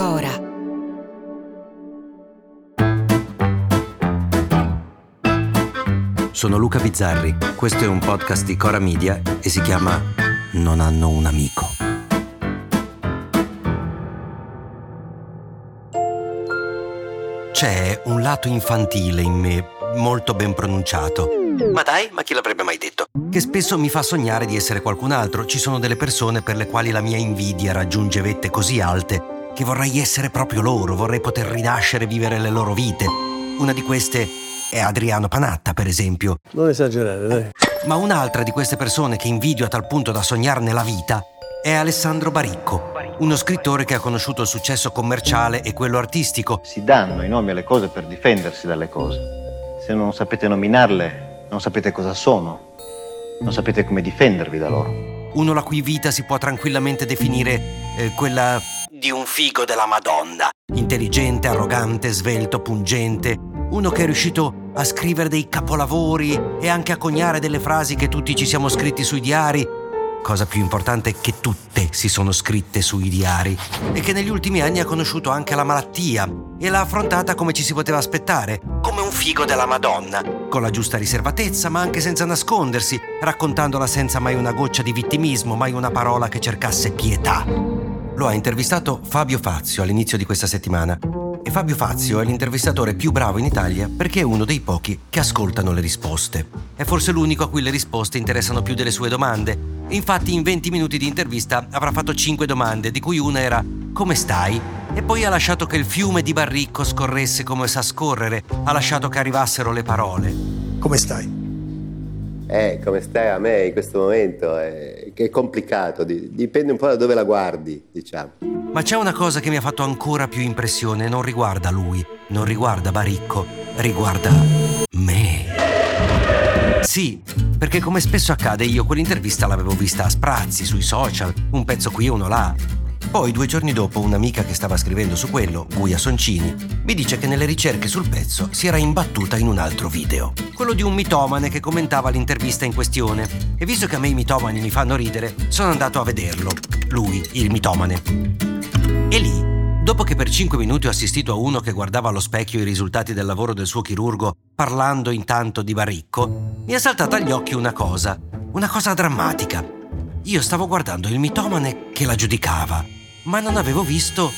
Cora. Sono Luca Bizzarri, questo è un podcast di Cora Media e si chiama Non hanno un amico. C'è un lato infantile in me, molto ben pronunciato. Ma dai, ma chi l'avrebbe mai detto? Che spesso mi fa sognare di essere qualcun altro. Ci sono delle persone per le quali la mia invidia raggiunge vette così alte che vorrei essere proprio loro, vorrei poter rinascere e vivere le loro vite. Una di queste è Adriano Panatta, per esempio. Non esagerare, dai. Ma un'altra di queste persone che invidio a tal punto da sognarne la vita è Alessandro Baricco, uno scrittore che ha conosciuto il successo commerciale e quello artistico. Si danno i nomi alle cose per difendersi dalle cose. Se non sapete nominarle, non sapete cosa sono, non sapete come difendervi da loro. Uno la cui vita si può tranquillamente definire eh, quella di un figo della Madonna. Intelligente, arrogante, svelto, pungente. Uno che è riuscito a scrivere dei capolavori e anche a coniare delle frasi che tutti ci siamo scritti sui diari. Cosa più importante è che tutte si sono scritte sui diari e che negli ultimi anni ha conosciuto anche la malattia e l'ha affrontata come ci si poteva aspettare, come un figo della Madonna, con la giusta riservatezza ma anche senza nascondersi, raccontandola senza mai una goccia di vittimismo, mai una parola che cercasse pietà. Lo ha intervistato Fabio Fazio all'inizio di questa settimana. E Fabio Fazio è l'intervistatore più bravo in Italia perché è uno dei pochi che ascoltano le risposte. È forse l'unico a cui le risposte interessano più delle sue domande. Infatti in 20 minuti di intervista avrà fatto 5 domande, di cui una era come stai? E poi ha lasciato che il fiume di Barricco scorresse come sa scorrere, ha lasciato che arrivassero le parole. Come stai? Eh, come stai a me in questo momento? È, è complicato, dipende un po' da dove la guardi, diciamo. Ma c'è una cosa che mi ha fatto ancora più impressione, non riguarda lui, non riguarda Baricco, riguarda me. Sì, perché come spesso accade io quell'intervista l'avevo vista a sprazzi sui social, un pezzo qui e uno là. Poi due giorni dopo un'amica che stava scrivendo su quello, Guia Soncini, mi dice che nelle ricerche sul pezzo si era imbattuta in un altro video, quello di un mitomane che commentava l'intervista in questione. E visto che a me i mitomani mi fanno ridere, sono andato a vederlo, lui, il mitomane. E lì, dopo che per 5 minuti ho assistito a uno che guardava allo specchio i risultati del lavoro del suo chirurgo, parlando intanto di Baricco, mi è saltata agli occhi una cosa, una cosa drammatica. Io stavo guardando il mitomane che la giudicava ma non avevo visto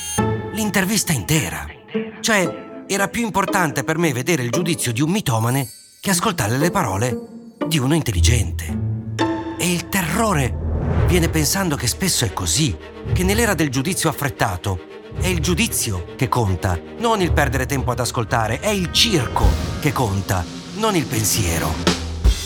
l'intervista intera. Cioè, era più importante per me vedere il giudizio di un mitomane che ascoltare le parole di uno intelligente. E il terrore viene pensando che spesso è così, che nell'era del giudizio affrettato è il giudizio che conta, non il perdere tempo ad ascoltare, è il circo che conta, non il pensiero.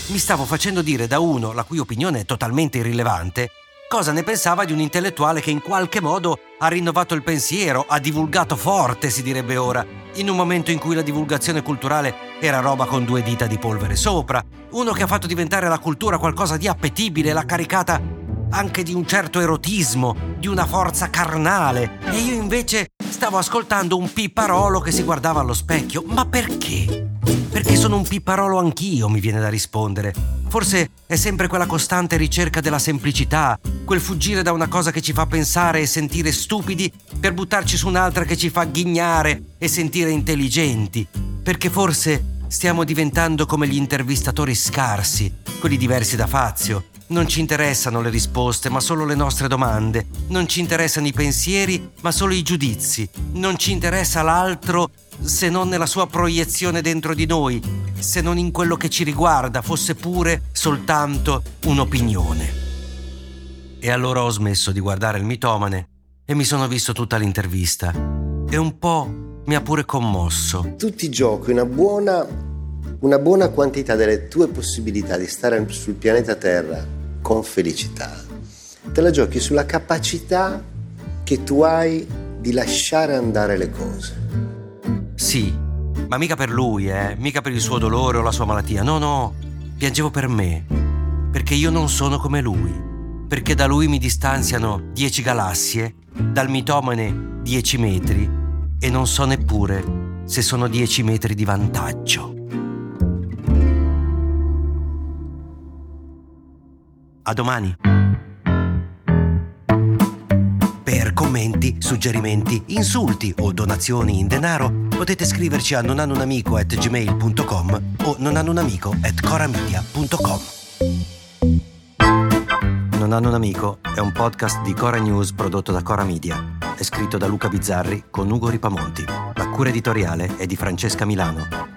Mi stavo facendo dire da uno la cui opinione è totalmente irrilevante cosa ne pensava di un intellettuale che in qualche modo ha rinnovato il pensiero, ha divulgato forte, si direbbe ora, in un momento in cui la divulgazione culturale era roba con due dita di polvere sopra, uno che ha fatto diventare la cultura qualcosa di appetibile, l'ha caricata anche di un certo erotismo, di una forza carnale, e io invece stavo ascoltando un pipparolo che si guardava allo specchio. Ma perché? Perché sono un pipparolo anch'io, mi viene da rispondere. Forse è sempre quella costante ricerca della semplicità, quel fuggire da una cosa che ci fa pensare e sentire stupidi per buttarci su un'altra che ci fa ghignare e sentire intelligenti. Perché forse stiamo diventando come gli intervistatori scarsi, quelli diversi da Fazio, non ci interessano le risposte, ma solo le nostre domande. Non ci interessano i pensieri, ma solo i giudizi. Non ci interessa l'altro se non nella sua proiezione dentro di noi, se non in quello che ci riguarda, fosse pure soltanto un'opinione. E allora ho smesso di guardare il mitomane e mi sono visto tutta l'intervista. E un po' mi ha pure commosso. Tu ti giochi una buona, una buona quantità delle tue possibilità di stare sul pianeta Terra con felicità te la giochi sulla capacità che tu hai di lasciare andare le cose. Sì, ma mica per lui, eh, mica per il suo dolore o la sua malattia. No, no, piangevo per me, perché io non sono come lui, perché da lui mi distanziano dieci galassie, dal mitomane dieci metri e non so neppure se sono dieci metri di vantaggio. A domani. Per commenti, suggerimenti, insulti o donazioni in denaro potete scriverci a nonhanunamico@gmail.com o nonhanunamico@coramedia.com. Non hanno un amico è un podcast di Cora News prodotto da Cora Media. È scritto da Luca Bizzarri con Ugo Ripamonti. La cura editoriale è di Francesca Milano.